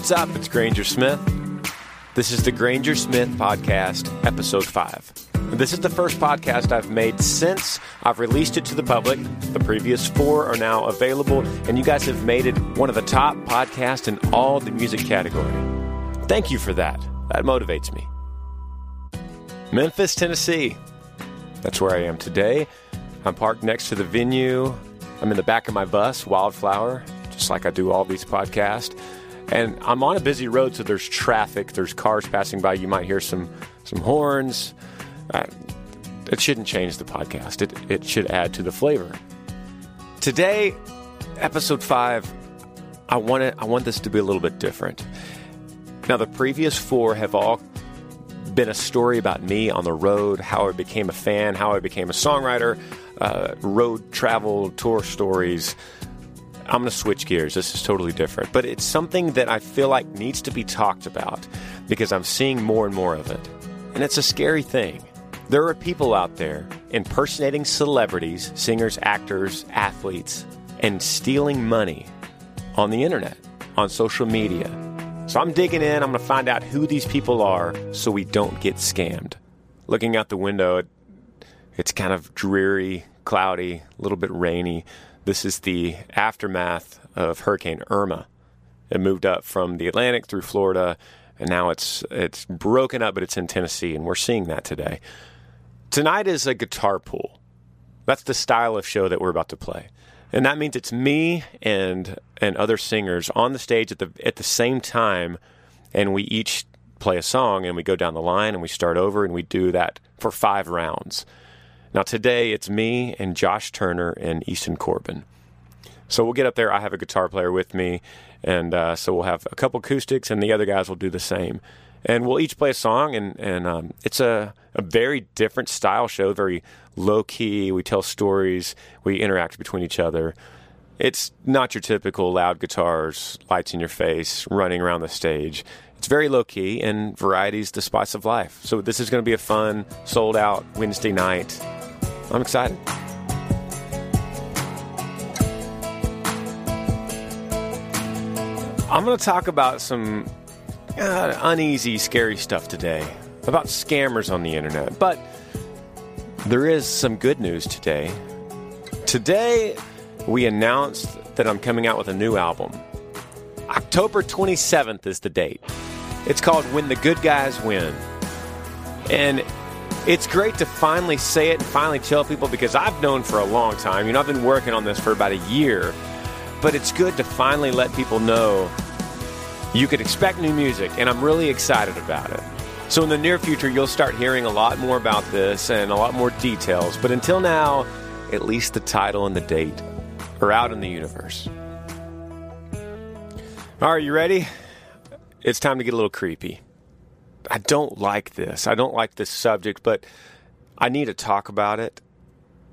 What's up? It's Granger Smith. This is the Granger Smith Podcast, Episode 5. This is the first podcast I've made since I've released it to the public. The previous four are now available, and you guys have made it one of the top podcasts in all the music category. Thank you for that. That motivates me. Memphis, Tennessee. That's where I am today. I'm parked next to the venue. I'm in the back of my bus, Wildflower, just like I do all these podcasts. And I'm on a busy road, so there's traffic, there's cars passing by. You might hear some some horns. Uh, it shouldn't change the podcast. It it should add to the flavor. Today, episode five, I want it, I want this to be a little bit different. Now, the previous four have all been a story about me on the road, how I became a fan, how I became a songwriter, uh, road travel tour stories. I'm going to switch gears. This is totally different. But it's something that I feel like needs to be talked about because I'm seeing more and more of it. And it's a scary thing. There are people out there impersonating celebrities, singers, actors, athletes, and stealing money on the internet, on social media. So I'm digging in. I'm going to find out who these people are so we don't get scammed. Looking out the window, it, it's kind of dreary, cloudy, a little bit rainy. This is the aftermath of Hurricane Irma. It moved up from the Atlantic through Florida, and now it's it's broken up, but it's in Tennessee, and we're seeing that today. Tonight is a guitar pool. That's the style of show that we're about to play. And that means it's me and and other singers on the stage at the at the same time and we each play a song and we go down the line and we start over and we do that for 5 rounds. Now, today it's me and Josh Turner and Easton Corbin. So we'll get up there. I have a guitar player with me, and uh, so we'll have a couple acoustics, and the other guys will do the same. And we'll each play a song, and, and um, it's a, a very different style show, very low key. We tell stories, we interact between each other. It's not your typical loud guitars, lights in your face, running around the stage. It's very low key, and variety's the spice of life. So this is going to be a fun, sold out Wednesday night. I'm excited. I'm going to talk about some uh, uneasy, scary stuff today about scammers on the internet. But there is some good news today. Today, we announced that I'm coming out with a new album. October 27th is the date. It's called When the Good Guys Win. And it's great to finally say it and finally tell people because I've known for a long time. You know, I've been working on this for about a year. But it's good to finally let people know you could expect new music, and I'm really excited about it. So, in the near future, you'll start hearing a lot more about this and a lot more details. But until now, at least the title and the date are out in the universe. All right, you ready? It's time to get a little creepy. I don't like this. I don't like this subject, but I need to talk about it.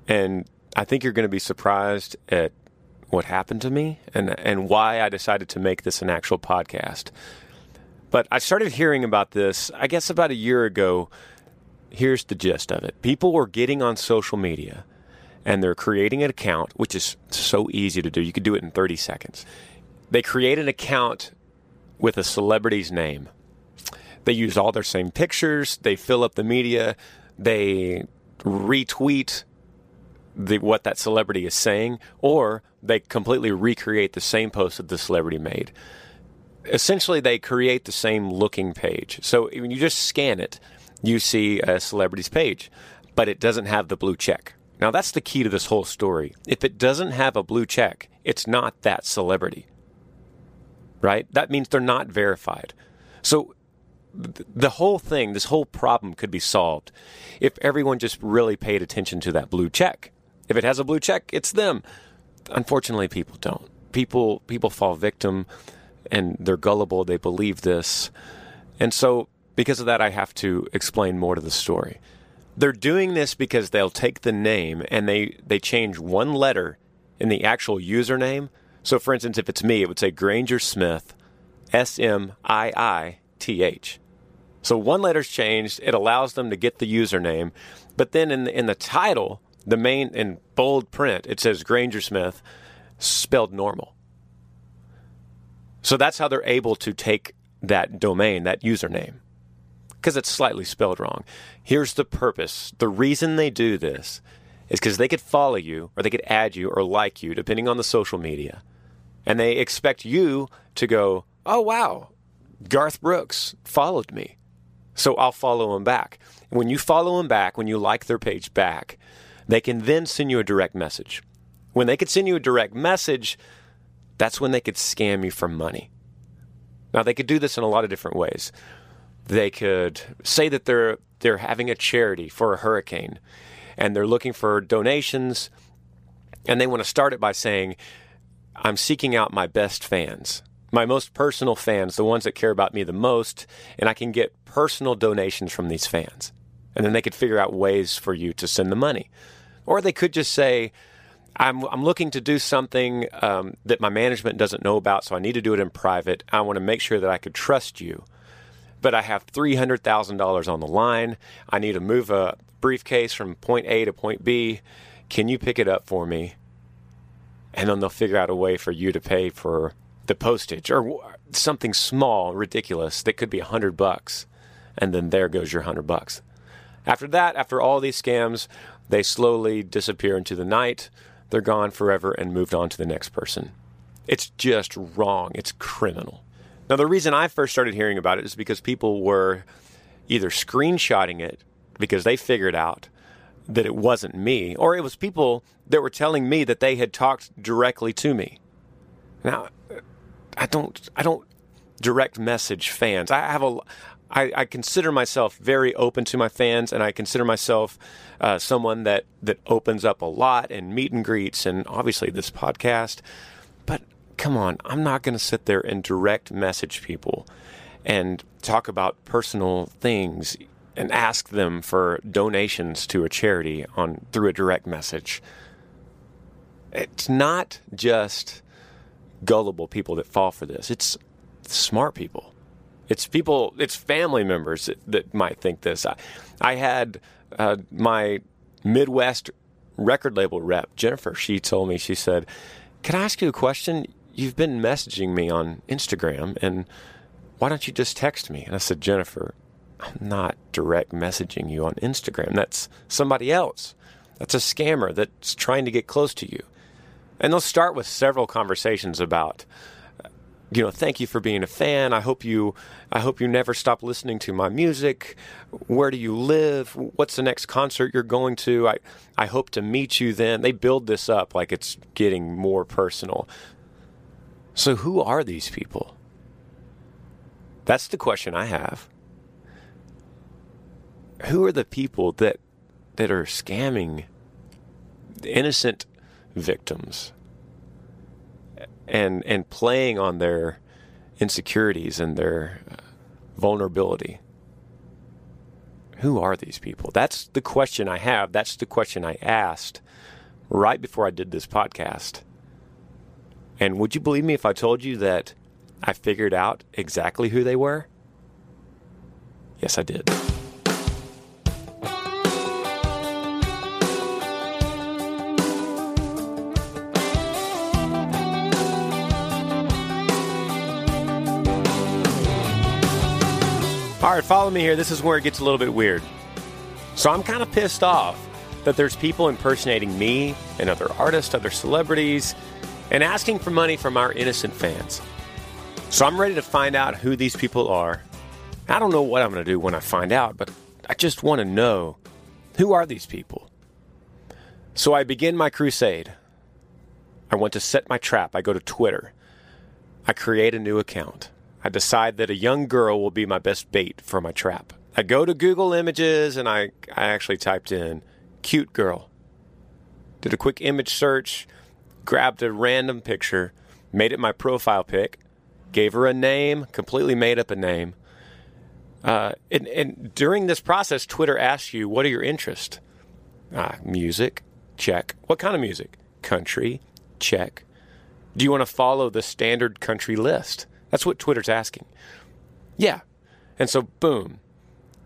And I think you're going to be surprised at what happened to me and and why I decided to make this an actual podcast. But I started hearing about this, I guess about a year ago. Here's the gist of it. People were getting on social media and they're creating an account, which is so easy to do. You could do it in 30 seconds. They create an account with a celebrity's name. They use all their same pictures, they fill up the media, they retweet the, what that celebrity is saying, or they completely recreate the same post that the celebrity made. Essentially, they create the same looking page. So when you just scan it, you see a celebrity's page, but it doesn't have the blue check. Now, that's the key to this whole story. If it doesn't have a blue check, it's not that celebrity, right? That means they're not verified. So the whole thing, this whole problem could be solved if everyone just really paid attention to that blue check. If it has a blue check, it's them. Unfortunately, people don't. People people fall victim and they're gullible, they believe this. And so because of that I have to explain more to the story. They're doing this because they'll take the name and they they change one letter in the actual username. So for instance, if it's me, it would say Granger Smith S M I I T H. So one letter's changed. It allows them to get the username, but then in the, in the title, the main in bold print, it says Granger Smith, spelled normal. So that's how they're able to take that domain, that username, because it's slightly spelled wrong. Here's the purpose. The reason they do this is because they could follow you or they could add you or like you, depending on the social media. And they expect you to go, oh, wow, Garth Brooks followed me. So I'll follow him back. When you follow him back, when you like their page back, they can then send you a direct message. When they could send you a direct message, that's when they could scam you for money. Now they could do this in a lot of different ways. They could say that they're they're having a charity for a hurricane and they're looking for donations and they want to start it by saying I'm seeking out my best fans, my most personal fans, the ones that care about me the most, and I can get personal donations from these fans. And then they could figure out ways for you to send the money. Or they could just say, I'm, I'm looking to do something um, that my management doesn't know about, so I need to do it in private. I want to make sure that I could trust you. But I have $300,000 on the line. I need to move a briefcase from point A to point B. Can you pick it up for me? And then they'll figure out a way for you to pay for the postage or something small, ridiculous that could be a hundred bucks. And then there goes your hundred bucks. After that, after all these scams, they slowly disappear into the night they're gone forever and moved on to the next person. It's just wrong. It's criminal. Now, the reason I first started hearing about it is because people were either screenshotting it because they figured out that it wasn't me, or it was people that were telling me that they had talked directly to me. Now, I don't, I don't direct message fans. I have a, I, I, consider myself very open to my fans, and I consider myself uh, someone that that opens up a lot and meet and greets, and obviously this podcast. But come on, I'm not going to sit there and direct message people and talk about personal things and ask them for donations to a charity on through a direct message. It's not just gullible people that fall for this. It's smart people it's people, it's family members that, that might think this. I, I had uh, my Midwest record label rep, Jennifer, she told me, she said, Can I ask you a question? You've been messaging me on Instagram, and why don't you just text me? And I said, Jennifer, I'm not direct messaging you on Instagram. That's somebody else. That's a scammer that's trying to get close to you. And they'll start with several conversations about you know, thank you for being a fan. I hope you, I hope you never stop listening to my music. Where do you live? What's the next concert you're going to? I, I hope to meet you then. They build this up like it's getting more personal. So, who are these people? That's the question I have. Who are the people that that are scamming innocent victims? and and playing on their insecurities and their vulnerability. Who are these people? That's the question I have. That's the question I asked right before I did this podcast. And would you believe me if I told you that I figured out exactly who they were? Yes, I did. Right, follow me here. This is where it gets a little bit weird. So I'm kind of pissed off that there's people impersonating me and other artists, other celebrities, and asking for money from our innocent fans. So I'm ready to find out who these people are. I don't know what I'm going to do when I find out, but I just want to know who are these people? So I begin my crusade. I want to set my trap. I go to Twitter. I create a new account. I decide that a young girl will be my best bait for my trap. I go to Google Images and I, I actually typed in cute girl. Did a quick image search, grabbed a random picture, made it my profile pic, gave her a name, completely made up a name. Uh, and, and, during this process, Twitter asks you, what are your interests? Ah, music, check. What kind of music? Country, check. Do you want to follow the standard country list? That's what Twitter's asking. Yeah. And so, boom,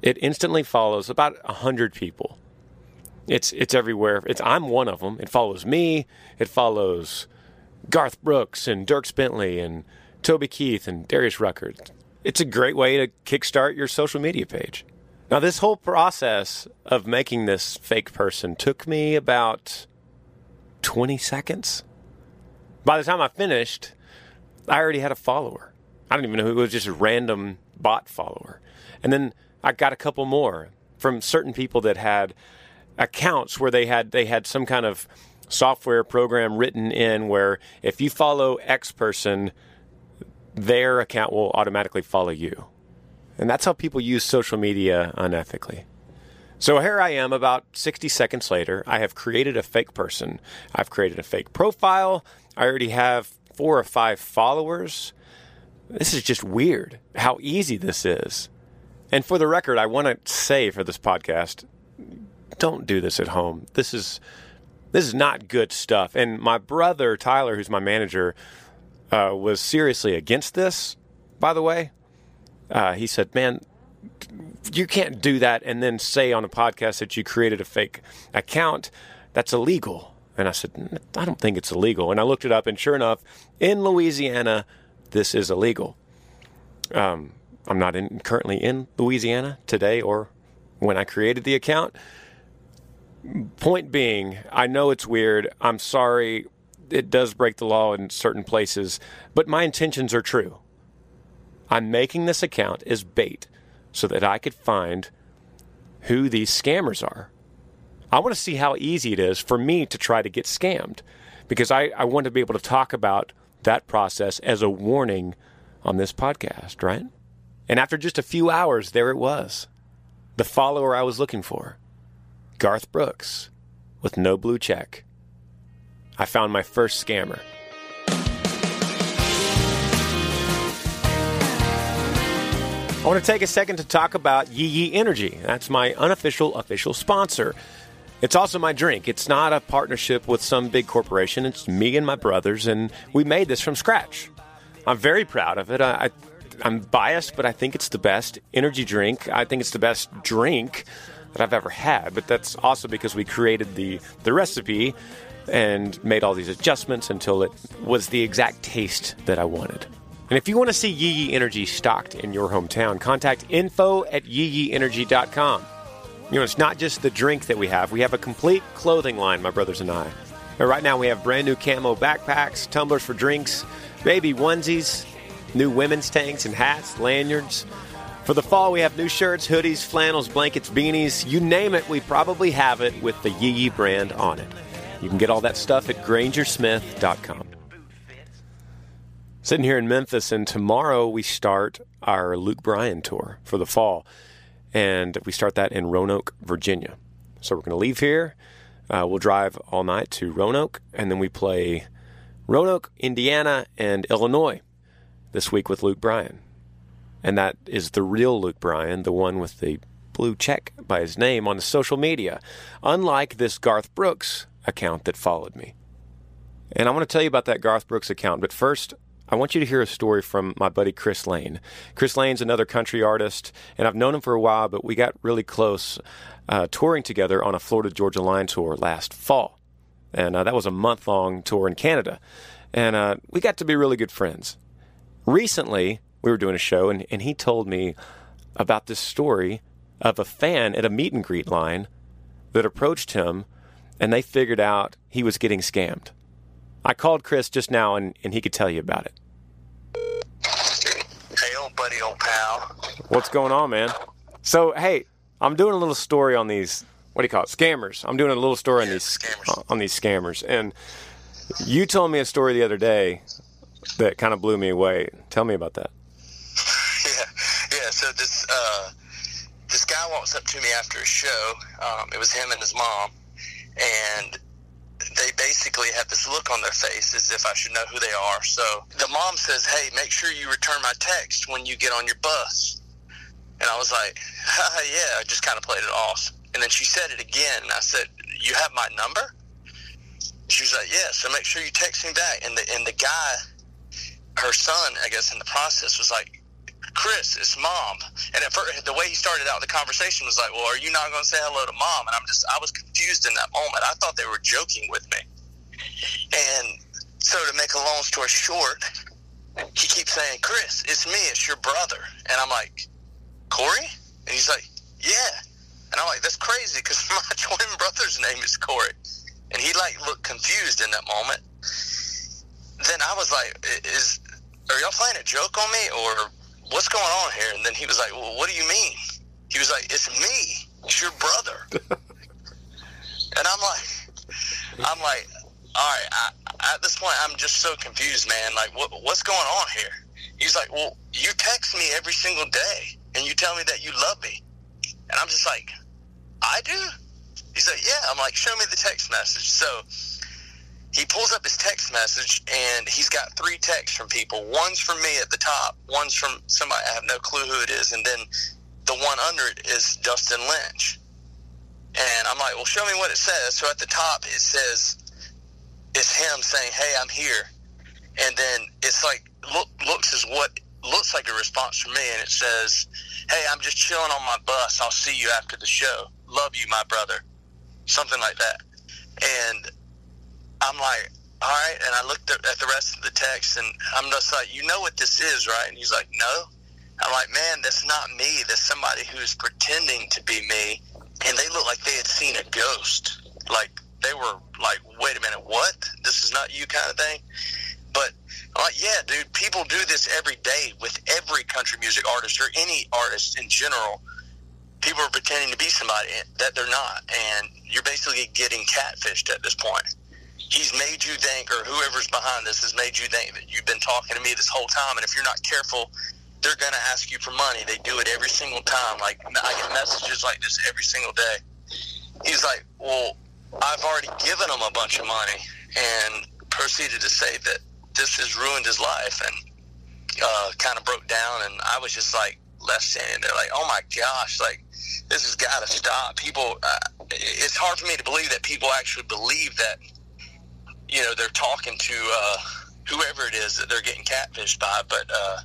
it instantly follows about 100 people. It's, it's everywhere. It's, I'm one of them. It follows me. It follows Garth Brooks and Dierks Bentley and Toby Keith and Darius Rucker. It's a great way to kickstart your social media page. Now, this whole process of making this fake person took me about 20 seconds. By the time I finished, I already had a follower. I don't even know who it was, just a random bot follower. And then I got a couple more from certain people that had accounts where they had they had some kind of software program written in where if you follow X person, their account will automatically follow you. And that's how people use social media unethically. So here I am about 60 seconds later. I have created a fake person. I've created a fake profile. I already have four or five followers. This is just weird how easy this is. And for the record, I want to say for this podcast, don't do this at home. This is this is not good stuff. And my brother Tyler, who's my manager, uh, was seriously against this. By the way, uh, he said, "Man, you can't do that and then say on a podcast that you created a fake account. That's illegal." And I said, "I don't think it's illegal." And I looked it up, and sure enough, in Louisiana, this is illegal. Um, I'm not in, currently in Louisiana today or when I created the account. Point being, I know it's weird. I'm sorry. It does break the law in certain places, but my intentions are true. I'm making this account as bait so that I could find who these scammers are. I want to see how easy it is for me to try to get scammed because I, I want to be able to talk about that process as a warning on this podcast, right? And after just a few hours, there it was the follower I was looking for Garth Brooks with no blue check. I found my first scammer. I want to take a second to talk about Yee Yee Energy. That's my unofficial official sponsor. It's also my drink. It's not a partnership with some big corporation. It's me and my brothers, and we made this from scratch. I'm very proud of it. I, I, am biased, but I think it's the best energy drink. I think it's the best drink that I've ever had. But that's also because we created the, the recipe and made all these adjustments until it was the exact taste that I wanted. And if you want to see Yee Yee Energy stocked in your hometown, contact info at yeeyeenergy.com. You know, it's not just the drink that we have. We have a complete clothing line, my brothers and I. And right now we have brand new camo backpacks, tumblers for drinks, baby onesies, new women's tanks and hats, lanyards. For the fall, we have new shirts, hoodies, flannels, blankets, beanies. You name it, we probably have it with the Yee Yee brand on it. You can get all that stuff at grangersmith.com. Sitting here in Memphis, and tomorrow we start our Luke Bryan tour for the fall. And we start that in Roanoke, Virginia. So we're going to leave here. Uh, we'll drive all night to Roanoke, and then we play Roanoke, Indiana, and Illinois this week with Luke Bryan. And that is the real Luke Bryan, the one with the blue check by his name on the social media, unlike this Garth Brooks account that followed me. And I want to tell you about that Garth Brooks account, but first, I want you to hear a story from my buddy Chris Lane. Chris Lane's another country artist, and I've known him for a while, but we got really close uh, touring together on a Florida Georgia Line tour last fall. And uh, that was a month long tour in Canada. And uh, we got to be really good friends. Recently, we were doing a show, and, and he told me about this story of a fan at a meet and greet line that approached him, and they figured out he was getting scammed. I called Chris just now, and, and he could tell you about it. Buddy, old pal. What's going on, man? So, hey, I'm doing a little story on these. What do you call it? Scammers. I'm doing a little story on these scammers. on these scammers, and you told me a story the other day that kind of blew me away. Tell me about that. Yeah, yeah. So this uh, this guy walks up to me after a show. Um, it was him and his mom, and they basically have this look on their face as if I should know who they are. So the mom says, "Hey, make sure you return my text when you get on your bus." And I was like, "Yeah," I just kind of played it off. And then she said it again, and I said, "You have my number?" She was like, "Yeah." So make sure you text me back. And the and the guy, her son, I guess, in the process was like, Chris, it's mom. And at first, the way he started out the conversation was like, well, are you not going to say hello to mom? And I'm just, I was confused in that moment. I thought they were joking with me. And so to make a long story short, he keeps saying, Chris, it's me, it's your brother. And I'm like, Corey? And he's like, yeah. And I'm like, that's crazy because my twin brother's name is Corey. And he like looked confused in that moment. Then I was like, is, are y'all playing a joke on me or what's going on here? And then he was like, well, what do you mean? He was like, it's me, it's your brother. and I'm like, I'm like, all right, I, at this point, I'm just so confused, man. Like, what, what's going on here? He's like, well, you text me every single day and you tell me that you love me. And I'm just like, I do? He's like, yeah. I'm like, show me the text message. So he pulls up his text message and he's got three texts from people. One's from me at the top, one's from somebody I have no clue who it is, and then the one under it is Dustin Lynch. And I'm like, well, show me what it says. So at the top, it says, it's him saying, hey, I'm here. And then it's like, look, looks is what looks like a response from me. And it says, hey, I'm just chilling on my bus. I'll see you after the show. Love you, my brother. Something like that. And I'm like, all right. And I looked at the rest of the text and I'm just like, you know what this is, right? And he's like, no. I'm like, man, that's not me. That's somebody who's pretending to be me and they looked like they had seen a ghost. Like they were like, wait a minute, what? This is not you kind of thing. But I'm like, yeah, dude, people do this every day with every country music artist or any artist in general. People are pretending to be somebody that they're not, and you're basically getting catfished at this point. He's made you think, or whoever's behind this has made you think that you've been talking to me this whole time, and if you're not careful, they're going to ask you for money. They do it every single time. Like I get messages like this every single day. He's like, "Well, I've already given him a bunch of money," and proceeded to say that this has ruined his life, and uh, kind of broke down. And I was just like left standing there, like, "Oh my gosh!" Like this has got to stop. People, uh, it's hard for me to believe that people actually believe that. You know, they're talking to uh, whoever it is that they're getting catfished by, but. Uh,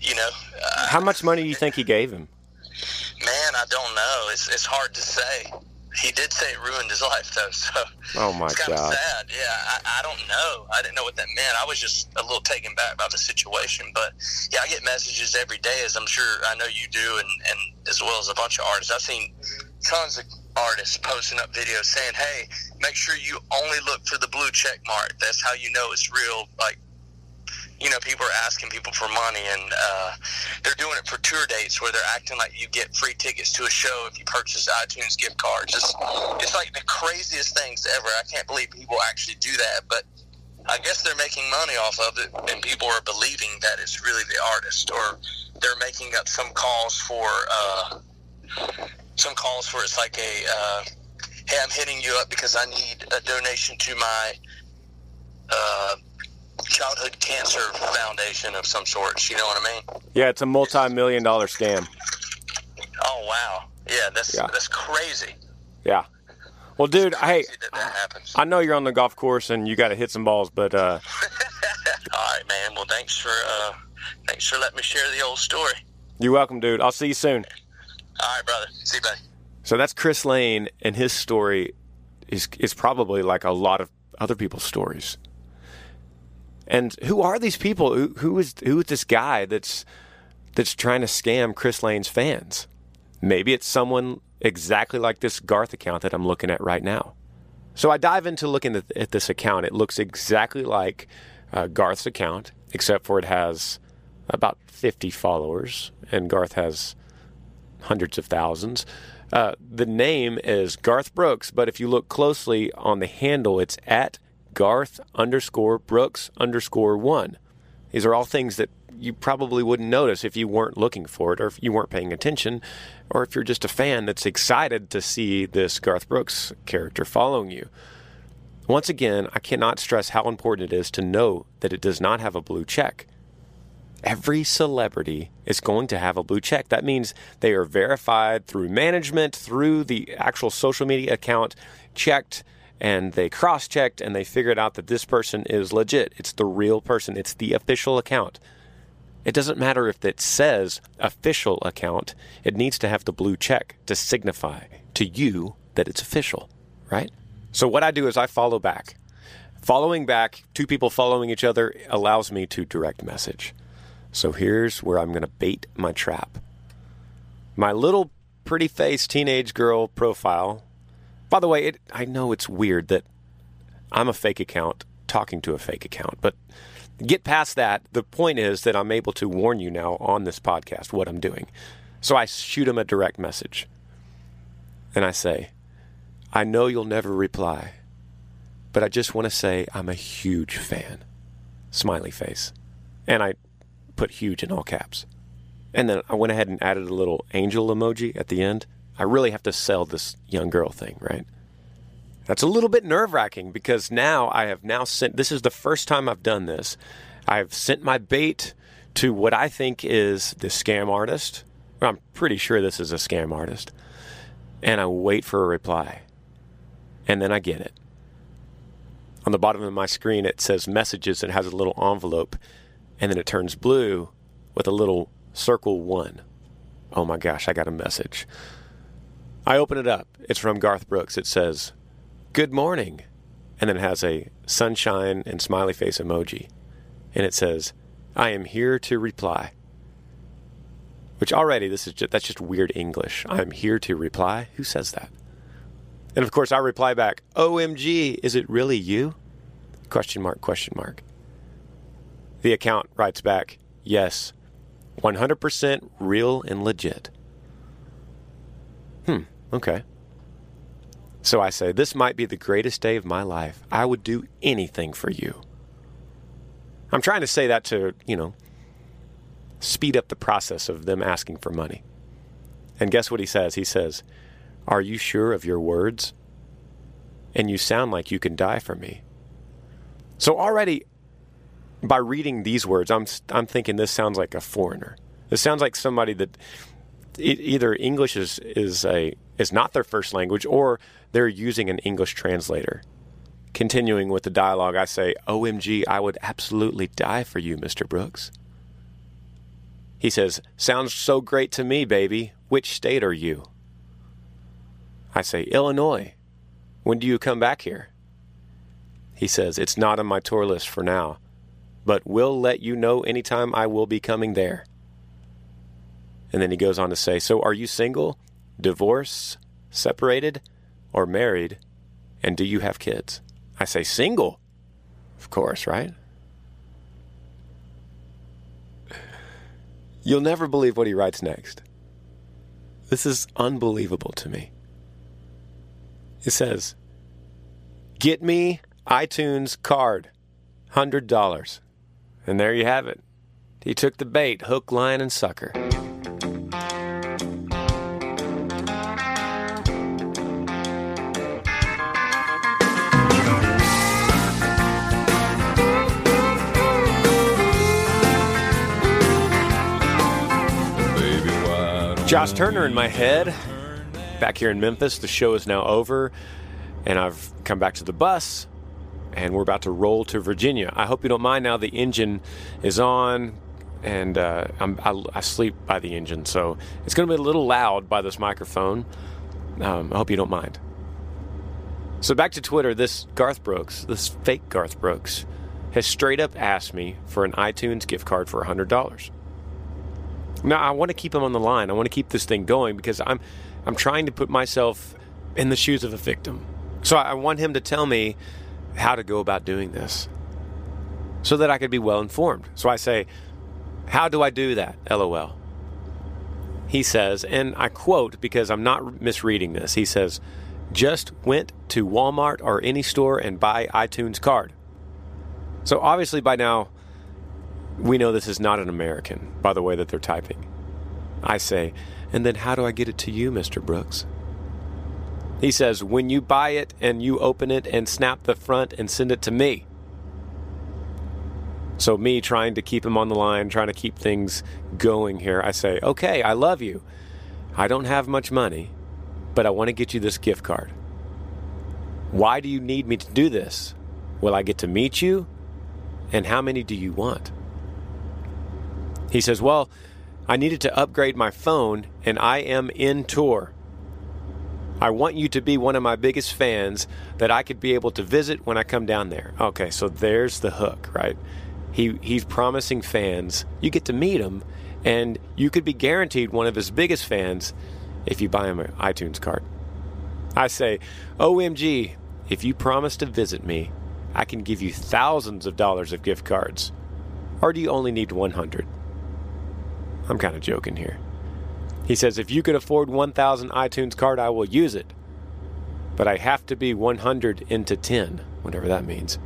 you know. Uh, How much money do you think he gave him? Man, I don't know. It's it's hard to say. He did say it ruined his life, though. So oh my it's kind god, of sad. Yeah, I, I don't know. I didn't know what that meant. I was just a little taken back by the situation. But yeah, I get messages every day, as I'm sure I know you do, and and as well as a bunch of artists. I've seen tons of artists posting up videos saying, "Hey, make sure you only look for the blue check mark. That's how you know it's real. Like you know, people are asking people for money, and uh, they're doing it for tour dates where they're acting like you get free tickets to a show if you purchase iTunes gift cards. It's, it's like the craziest things ever. I can't believe people actually do that, but I guess they're making money off of it, and people are believing that it's really the artist, or they're making up some calls for uh, some calls for it's like a uh, hey, I'm hitting you up because I need a donation to my uh, childhood cancer foundation of some sort. You know what I mean? Yeah, it's a multi-million dollar scam. Oh wow! Yeah, that's yeah. that's crazy. Yeah. Well, dude, hey, that I know you're on the golf course and you got to hit some balls, but. uh All right, man. Well, thanks for uh thanks for letting me share the old story. You're welcome, dude. I'll see you soon. All right, brother. See you, buddy. So that's Chris Lane, and his story is is probably like a lot of other people's stories. And who are these people? Who, who is who is this guy that's that's trying to scam Chris Lane's fans? Maybe it's someone exactly like this Garth account that I'm looking at right now. So I dive into looking at, this account. It looks exactly like uh, Garth's account, except for it has about 50 followers, and Garth has hundreds of thousands. Uh, the name is Garth Brooks, but if you look closely on the handle, it's at Garth underscore Brooks underscore one. These are all things that you probably wouldn't notice if you weren't looking for it or if you weren't paying attention or if you're just a fan that's excited to see this Garth Brooks character following you. Once again, I cannot stress how important it is to know that it does not have a blue check. Every celebrity is going to have a blue check. That means they are verified through management, through the actual social media account, checked and they cross checked and they figured out that this person is legit. It's the real person, it's the official account. It doesn't matter if it says official account, it needs to have the blue check to signify to you that it's official, right? So, what I do is I follow back. Following back, two people following each other allows me to direct message. So here's where I'm going to bait my trap. My little pretty face teenage girl profile. By the way, it, I know it's weird that I'm a fake account talking to a fake account, but get past that. The point is that I'm able to warn you now on this podcast what I'm doing. So I shoot him a direct message. And I say, I know you'll never reply, but I just want to say I'm a huge fan. Smiley face. And I put huge in all caps. And then I went ahead and added a little angel emoji at the end. I really have to sell this young girl thing, right? That's a little bit nerve wracking because now I have now sent, this is the first time I've done this. I've sent my bait to what I think is the scam artist. I'm pretty sure this is a scam artist. And I wait for a reply. And then I get it. On the bottom of my screen, it says messages and has a little envelope. And then it turns blue with a little circle one. Oh my gosh, I got a message. I open it up. It's from Garth Brooks. It says, Good morning. And then it has a sunshine and smiley face emoji. And it says, I am here to reply. Which already this is just, that's just weird English. I'm here to reply. Who says that? And of course I reply back, OMG, is it really you? Question mark, question mark. The account writes back, Yes, 100% real and legit. Hmm, okay. So I say, This might be the greatest day of my life. I would do anything for you. I'm trying to say that to, you know, speed up the process of them asking for money. And guess what he says? He says, Are you sure of your words? And you sound like you can die for me. So already by reading these words, I'm I'm thinking this sounds like a foreigner. This sounds like somebody that either English is is a is not their first language or they're using an English translator. Continuing with the dialogue, I say, "OMG, I would absolutely die for you, Mr. Brooks." He says, "Sounds so great to me, baby. Which state are you?" I say, "Illinois. When do you come back here?" He says, "It's not on my tour list for now." But will let you know anytime I will be coming there. And then he goes on to say, So are you single, divorced, separated, or married? And do you have kids? I say, Single. Of course, right? You'll never believe what he writes next. This is unbelievable to me. It says, Get me iTunes card, $100. And there you have it. He took the bait, hook, line, and sucker. Josh Turner in my head. Back here in Memphis, the show is now over, and I've come back to the bus and we're about to roll to Virginia. I hope you don't mind now. The engine is on, and uh, I, I sleep by the engine, so it's going to be a little loud by this microphone. Um, I hope you don't mind. So back to Twitter. This Garth Brooks, this fake Garth Brooks, has straight up asked me for an iTunes gift card for hundred dollars. Now I want to keep him on the line. I want to keep this thing going because I'm I'm trying to put myself in the shoes of a victim. So I want him to tell me how to go about doing this so that I could be well informed. So I say, How do I do that? LOL. He says, and I quote because I'm not misreading this, he says, just went to Walmart or any store and buy iTunes card. So obviously by now, we know this is not an American by the way that they're typing. I say, and then how do I get it to you, Mr. Brooks? He says, when you buy it and you open it and snap the front and send it to me. So, me trying to keep him on the line, trying to keep things going here, I say, okay, I love you. I don't have much money, but I want to get you this gift card. Why do you need me to do this? Will I get to meet you? And how many do you want? He says, Well, I needed to upgrade my phone and I am in tour. I want you to be one of my biggest fans that I could be able to visit when I come down there. Okay, so there's the hook, right? He he's promising fans you get to meet him, and you could be guaranteed one of his biggest fans if you buy him an iTunes card. I say, OMG, if you promise to visit me, I can give you thousands of dollars of gift cards. Or do you only need 100? I'm kind of joking here. He says, if you could afford 1,000 iTunes card, I will use it. But I have to be 100 into 10, whatever that means.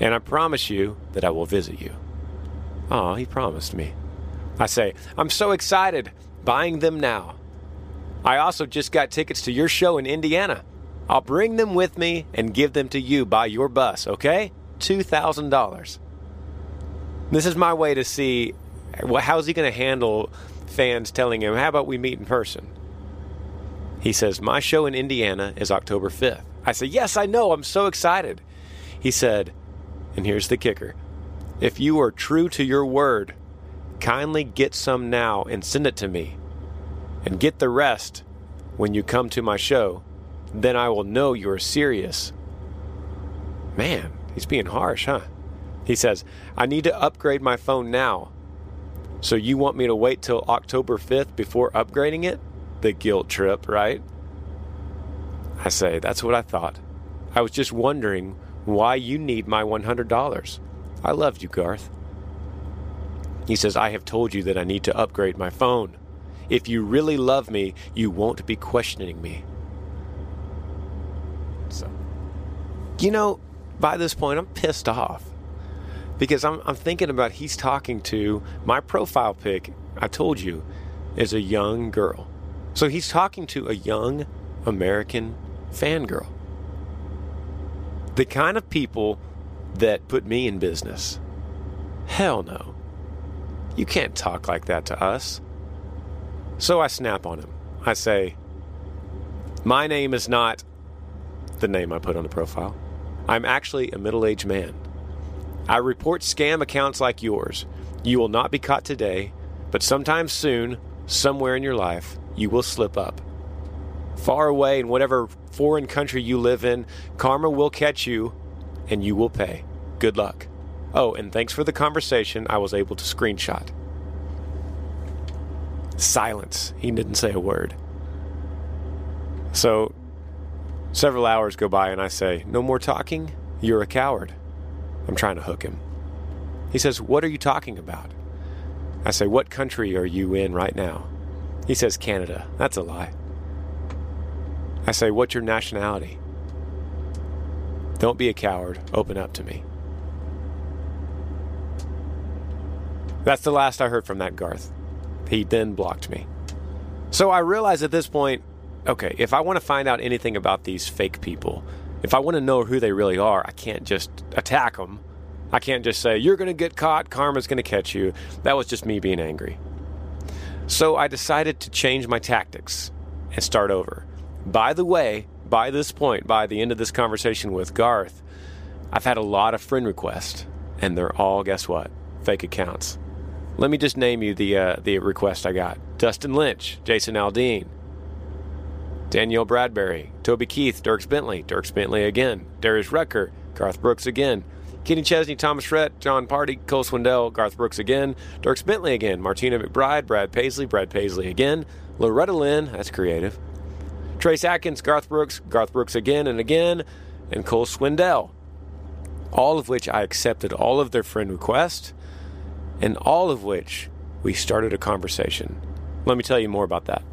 And I promise you that I will visit you. Oh, he promised me. I say, I'm so excited, buying them now. I also just got tickets to your show in Indiana. I'll bring them with me and give them to you by your bus, okay? $2,000. This is my way to see how's he going to handle fans telling him, How about we meet in person? He says, My show in Indiana is October 5th. I say, Yes, I know. I'm so excited. He said, and here's the kicker if you are true to your word, kindly get some now and send it to me, and get the rest when you come to my show. Then I will know you are serious. Man, he's being harsh, huh? He says, I need to upgrade my phone now. So you want me to wait till October 5th before upgrading it? The guilt trip, right? I say, that's what I thought. I was just wondering why you need my $100. I loved you, Garth. He says, I have told you that I need to upgrade my phone. If you really love me, you won't be questioning me. So, you know, by this point, I'm pissed off because I'm, I'm thinking about he's talking to my profile pic, I told you, is a young girl. So he's talking to a young American fangirl. The kind of people that put me in business. Hell no. You can't talk like that to us. So I snap on him. I say, My name is not the name I put on the profile. I'm actually a middle aged man. I report scam accounts like yours. You will not be caught today, but sometime soon, somewhere in your life, you will slip up. Far away in whatever foreign country you live in, karma will catch you and you will pay. Good luck. Oh, and thanks for the conversation I was able to screenshot. Silence. He didn't say a word. So, several hours go by and I say, No more talking? You're a coward. I'm trying to hook him. He says, What are you talking about? I say, What country are you in right now? He says, Canada. That's a lie. I say, What's your nationality? Don't be a coward. Open up to me. That's the last I heard from that Garth. He then blocked me. So I realize at this point okay, if I want to find out anything about these fake people, if I want to know who they really are, I can't just attack them. I can't just say, you're going to get caught, karma's going to catch you. That was just me being angry. So I decided to change my tactics and start over. By the way, by this point, by the end of this conversation with Garth, I've had a lot of friend requests, and they're all, guess what? Fake accounts. Let me just name you the uh, the request I got: Dustin Lynch, Jason Aldean, Danielle Bradbery, Toby Keith, Dierks Bentley, Dierks Bentley again, Darius Rucker, Garth Brooks again, Kenny Chesney, Thomas Rhett, Jon Pardi, Cole Swindell, Garth Brooks again, Dierks Bentley again, Martina McBride, Brad Paisley, Brad Paisley again, Loretta Lynn, that's creative, Trace Atkins, Garth Brooks, Garth Brooks again and again, and Cole Swindell. All of which I accepted all of their friend requests, and all of which we started a conversation. Let me tell you more about that.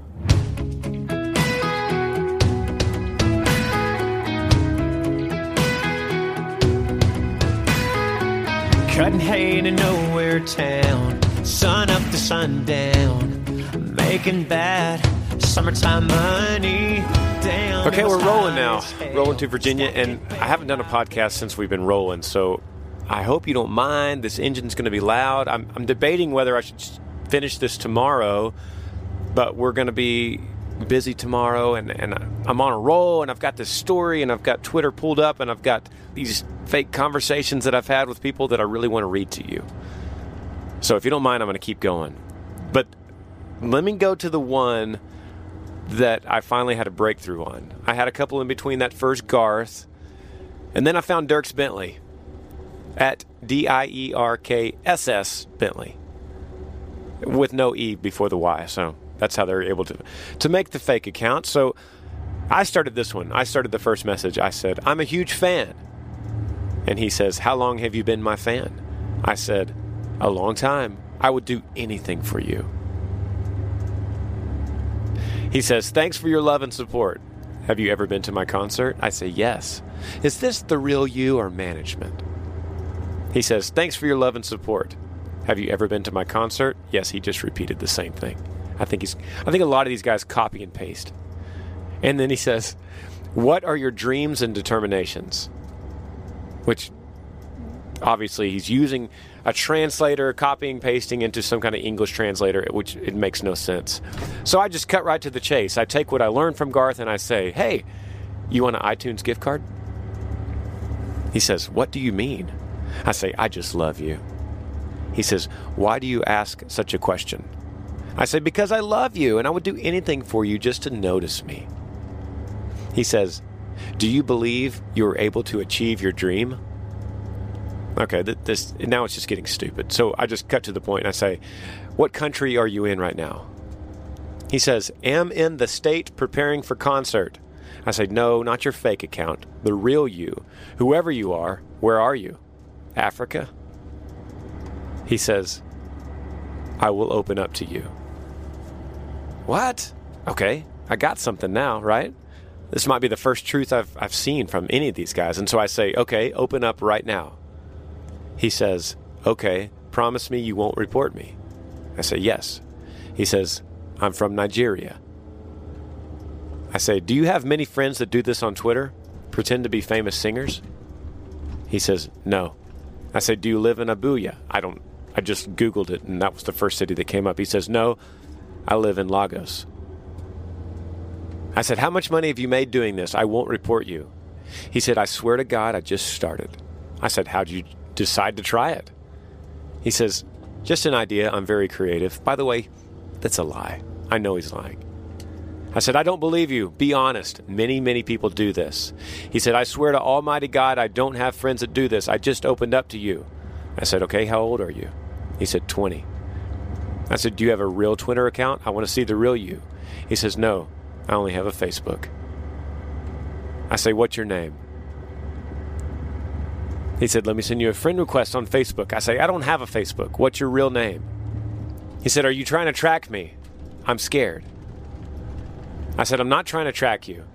Cutting hay in a nowhere town, sun up to sundown, making bad summertime money. Down Okay, we're rolling now. Rolling to Virginia, and I haven't done a podcast since we've been rolling, so I hope you don't mind. This engine's going to be loud. I'm, I'm debating whether I should finish this tomorrow, but we're going to be busy tomorrow, and, and I'm on a roll, and I've got this story, and I've got Twitter pulled up, and I've got these fake conversations that I've had with people that I really want to read to you. So if you don't mind, I'm going to keep going. But let me go to the one that I finally had a breakthrough on. I had a couple in between that first Garth, and then I found Dierks Bentley at D I E R K S S Bentley with no E before the Y. So that's how they're able to to make the fake account. So I started this one. I started the first message. I said, "I'm a huge fan." And he says, "How long have you been my fan?" I said, "A long time. I would do anything for you." He says, Thanks for your love and support. Have you ever been to my concert? I say, Yes. Is this the real you or management? He says, Thanks for your love and support. Have you ever been to my concert? Yes, he just repeated the same thing. I think he's I think a lot of these guys copy and paste. And then he says, What are your dreams and determinations? Which obviously he's using a translator, copying, pasting into some kind of English translator, which it makes no sense. So I just cut right to the chase. I take what I learned from Garth and I say, hey, you want an iTunes gift card? He says, what do you mean? I say, I just love you. He says, why do you ask such a question? I say, because I love you and I would do anything for you just to notice me. He says, do you believe you are able to achieve your dream? Okay, this now it's just getting stupid. So I just cut to the point and I say, "What country are you in right now?" He says, "Am in the state preparing for concert." I say, "No, not your fake account. The real you. Whoever you are, where are you? Africa?" He says, "I will open up to you." What? Okay, I got something now, right? This might be the first truth I've, I've seen from any of these guys. And so I say, okay, open up right now. He says, Okay, promise me you won't report me. I say, Yes. He says, I'm from Nigeria. I say, Do you have many friends that do this on Twitter? Pretend to be famous singers? He says, No. I say, Do you live in Abuja? I don't, I just Googled it and that was the first city that came up. He says, No, I live in Lagos. I said, How much money have you made doing this? I won't report you. He said, I swear to God, I just started. I said, How'd you decide to try it. He says, Just an idea. I'm very creative. By the way, that's a lie. I know he's lying. I said, I don't believe you. Be honest. Many, many people do this. He said, I swear to Almighty God, I don't have friends that do this. I just opened up to you. I said, Okay, how old are you? He said, 20. I said, Do you have a real Twitter account? I want to see the real you. He says, No, I only have a Facebook. I say, What's your name? He said, Let me send you a friend request on Facebook. I say, I don't have a Facebook. What's your real name? He said, Are you trying to track me? I'm scared. I said, I'm not trying to track you.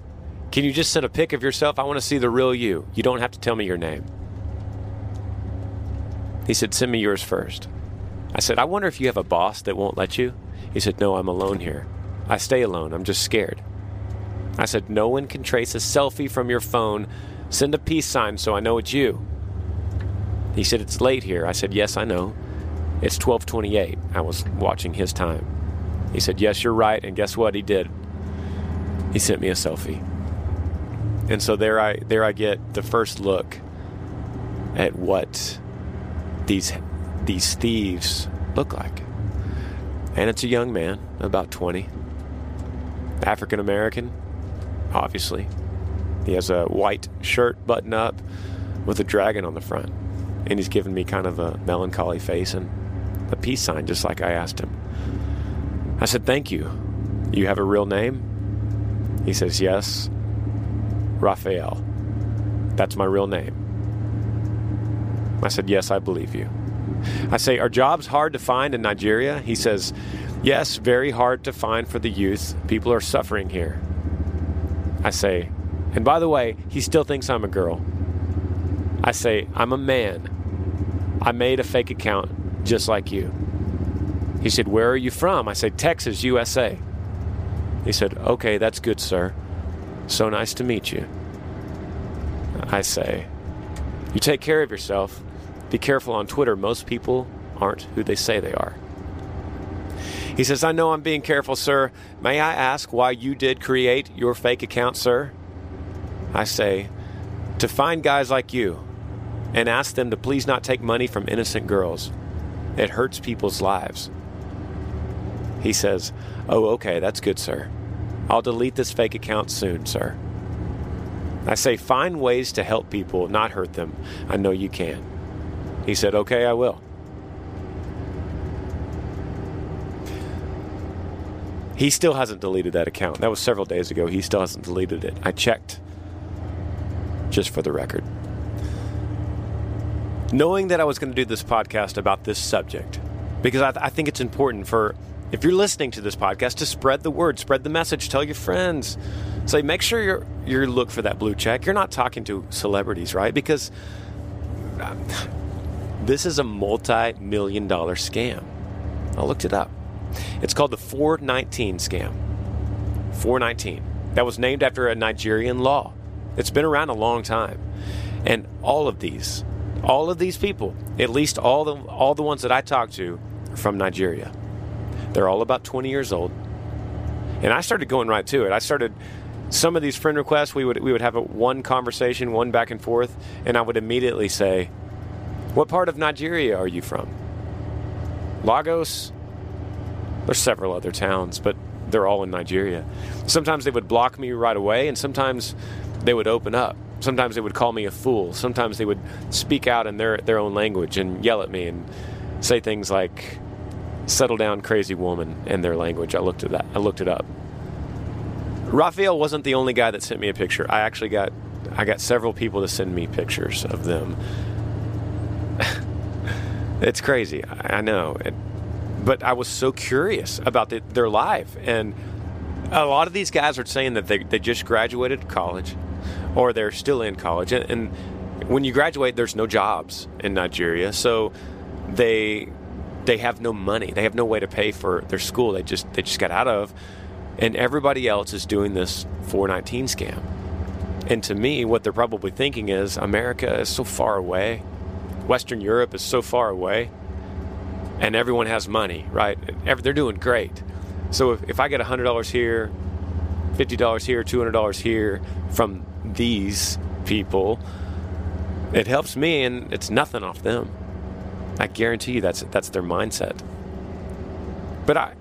Can you just send a pic of yourself? I want to see the real you. You don't have to tell me your name. He said, Send me yours first. I said, I wonder if you have a boss that won't let you. He said, No, I'm alone here. I stay alone. I'm just scared. I said, No one can trace a selfie from your phone. Send a peace sign so I know it's you. He said, It's late here. I said, Yes, I know. It's 1228. I was watching his time. He said, Yes, you're right. And guess what? He did. He sent me a selfie. And so there I there I get the first look at what these these thieves look like. And it's a young man, about 20. African American, obviously. He has a white shirt button up with a dragon on the front and he's given me kind of a melancholy face and a peace sign, just like I asked him. I said, Thank you. You have a real name? He says, Yes. Raphael. That's my real name. I said, Yes, I believe you. I say, Are jobs hard to find in Nigeria? He says, Yes, very hard to find for the youth. People are suffering here. I say, And by the way, he still thinks I'm a girl. I say, I'm a man. I made a fake account just like you. He said, Where are you from? I said, Texas, USA. He said, Okay, that's good, sir. So nice to meet you. I say, You take care of yourself. Be careful on Twitter. Most people aren't who they say they are. He says, I know I'm being careful, sir. May I ask why you did create your fake account, sir? I say, To find guys like you and ask them to please not take money from innocent girls. It hurts people's lives. He says, Oh, okay, that's good, sir. I'll delete this fake account soon, sir. I say, find ways to help people, not hurt them. I know you can. He said, okay, I will. He still hasn't deleted that account. That was several days ago. He still hasn't deleted it. I checked, just for the record. Knowing that I was going to do this podcast about this subject, because I, th- I think it's important for, if you're listening to this podcast, to spread the word, spread the message, tell your friends. Say, make sure you're, you look for that blue check. You're not talking to celebrities, right? Because um, this is a multi million dollar scam. I looked it up. It's called the 419 scam. 419. That was named after a Nigerian law. It's been around a long time. And all of these, all of these people, at least all the all the ones that I talked to are from Nigeria. They're all about 20 years old. And I started going right to it. I started some of these friend requests we would we would have a one conversation, one back and forth, and I would immediately say, "What part of Nigeria are you from?" Lagos, there's several other towns, but they're all in Nigeria. Sometimes they would block me right away, and sometimes they would open up. Sometimes they would call me a fool. Sometimes they would speak out in their, their own language and yell at me and say things like, settle down, crazy woman, in their language. I looked at that. I looked it up. Raphael wasn't the only guy that sent me a picture. I actually got I got several people to send me pictures of them. It's crazy. I, know. But I was so curious about the, their life. And a lot of these guys are saying that they, they just graduated college or they're still in college. And, and when you graduate, there's no jobs in Nigeria. So they they have no money. They have no way to pay for their school. They just they just got out of, and everybody else is doing this 419 scam. And to me, what they're probably thinking is America is so far away, Western Europe is so far away and everyone has money, right? They're doing great. So if, if I get $100 here, $50 here, $200 here from these people, it helps me and it's nothing off them. I guarantee you that's that's their mindset. But I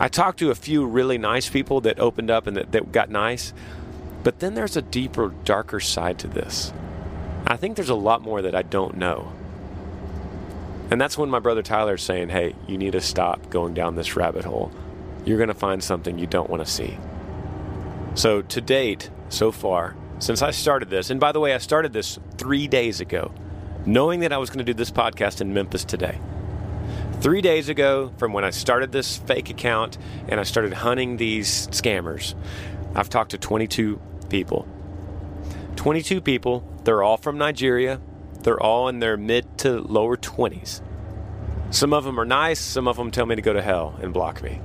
I talked to a few really nice people that opened up and that, that got nice. But then there's a deeper, darker side to this. I think there's a lot more that I don't know. And that's when my brother Tyler's saying, hey, you need to stop going down this rabbit hole. You're going to find something you don't want to see. So, to date, so far, since I started this, and by the way, I started this three days ago, knowing that I was going to do this podcast in Memphis today. Three days ago, from when I started this fake account and I started hunting these scammers, I've talked to 22 people. 22 people, they're all from Nigeria, they're all in their mid to lower 20s. Some of them are nice, some of them tell me to go to hell and block me.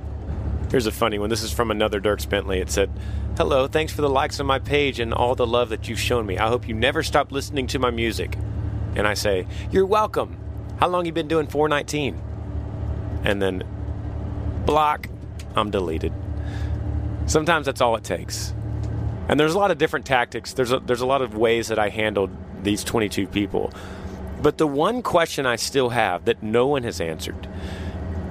Here's a funny one. This is from another Dierks Bentley. It said, Hello, thanks for the likes on my page and all the love that you've shown me. I hope you never stop listening to my music. And I say, You're welcome. How long you been doing 419? And then block, I'm deleted. Sometimes that's all it takes. And there's a lot of different tactics. There's a, there's a lot of ways that I handled these 22 people. But the one question I still have that no one has answered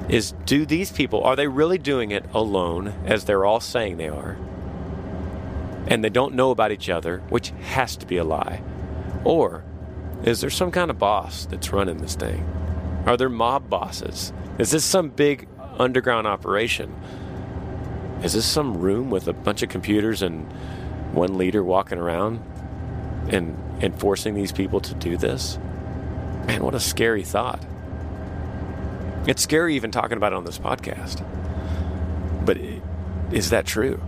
is do these people are they really doing it alone as they're all saying they are? And they don't know about each other, which has to be a lie. Or is there some kind of boss that's running this thing? Are there mob bosses? Is this some big underground operation? Is this some room with a bunch of computers and one leader walking around and and forcing these people to do this? Man, what a scary thought. It's scary even talking about it on this podcast. But is that true?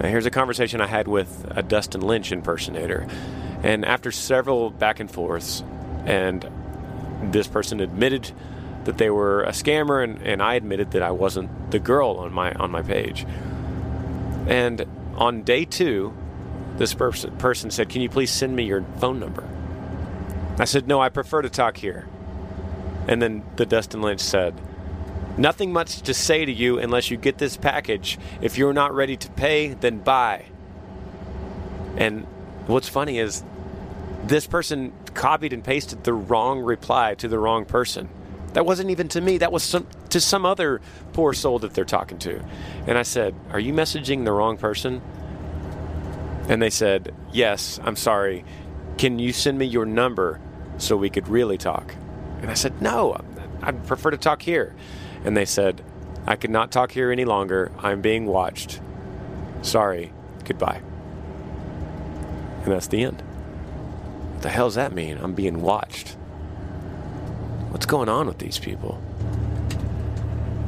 Now, here's a conversation I had with a Dustin Lynch impersonator. And after several back and forths, and this person admitted that they were a scammer, and, and I admitted that I wasn't the girl on my on my page. And on day two, this person, said, Can you please send me your phone number? I said, No, I prefer to talk here. And then the Dustin Lynch said, Nothing much to say to you unless you get this package. If you're not ready to pay, then buy. And what's funny is this person copied and pasted the wrong reply to the wrong person. That wasn't even to me. That was some to some other poor soul that they're talking to. And I said, Are you messaging the wrong person? And they said, Yes, I'm sorry. Can you send me your number so we could really talk? And I said, No, I'd prefer to talk here. And they said, I could not talk here any longer. I'm being watched. Sorry. Goodbye. And that's the end. What the hell does that mean? I'm being watched. What's going on with these people?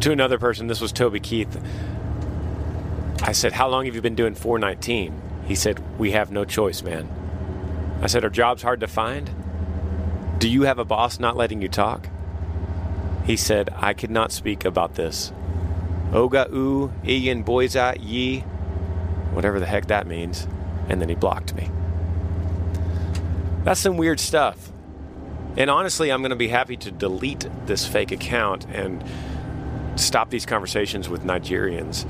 To another person, this was Toby Keith. I said, How long have you been doing 419? He said, We have no choice, man. I said, Are jobs hard to find? Do you have a boss not letting you talk? He said, I could not speak about this. Oga u Ian Boyza Yi, whatever the heck that means. And then he blocked me. That's some weird stuff. And honestly, I'm going to be happy to delete this fake account and stop these conversations with Nigerians.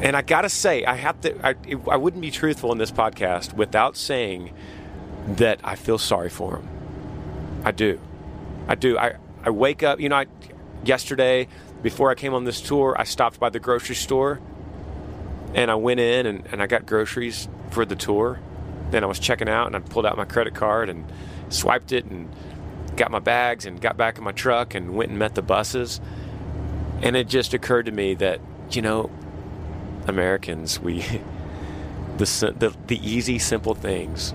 And I got to say, I have to, I, I wouldn't be truthful in this podcast without saying that I feel sorry for them. I do. I do. I, I wake up, you know, I, yesterday, before I came on this tour, I stopped by the grocery store and I went in and, and I got groceries for the tour. Then I was checking out and I pulled out my credit card and swiped it and got my bags and got back in my truck and went and met the buses. And it just occurred to me that, you know, Americans, we, the, the, the easy, simple things,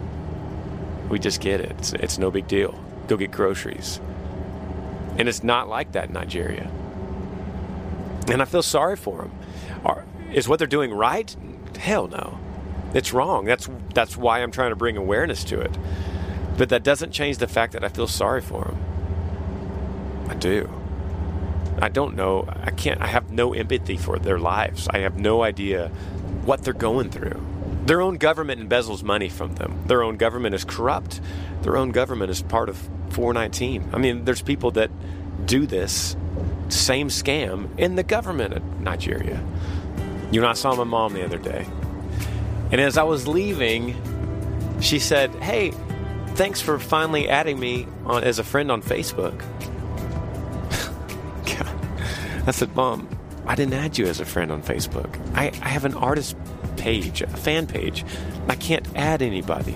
we just get it. It's, it's no big deal. Go get groceries. And it's not like that in Nigeria. And I feel sorry for them. Are, is what they're doing right? Hell no. It's wrong. That's that's why I'm trying to bring awareness to it. But that doesn't change the fact that I feel sorry for them. I do. I don't know. I can't. I have no empathy for their lives. I have no idea what they're going through. Their own government embezzles money from them. Their own government is corrupt. Their own government is part of 419. I mean, there's people that do this same scam in the government of Nigeria. You know, I saw my mom the other day. And as I was leaving, she said, Hey, thanks for finally adding me on as a friend on Facebook. I said, Mom, I didn't add you as a friend on Facebook. I, I have an artist page, a fan page. I can't add anybody.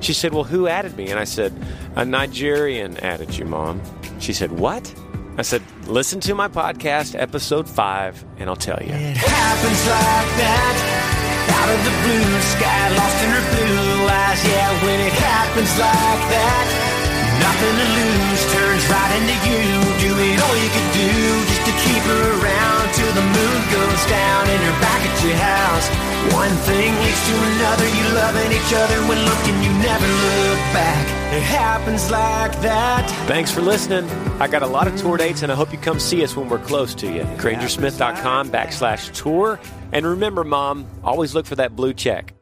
She said, Well, who added me? And I said, A Nigerian added you, Mom. She said, What? I said, Listen to my podcast, episode five, and I'll tell you. It happens like that. Out of the blue sky, lost in her blue eyes. Yeah, when it happens like that, nothing to lose turns right into you. Doing all you could do just to keep her around till the moon goes down and you're back at your house. One thing leads to another, you loving each other when looking, you never look back. It happens like that. Thanks for listening. I got a lot of tour dates, and I hope you come see us when we're close to you. GrangerSmith.com backslash tour. And remember, Mom, always look for that blue check.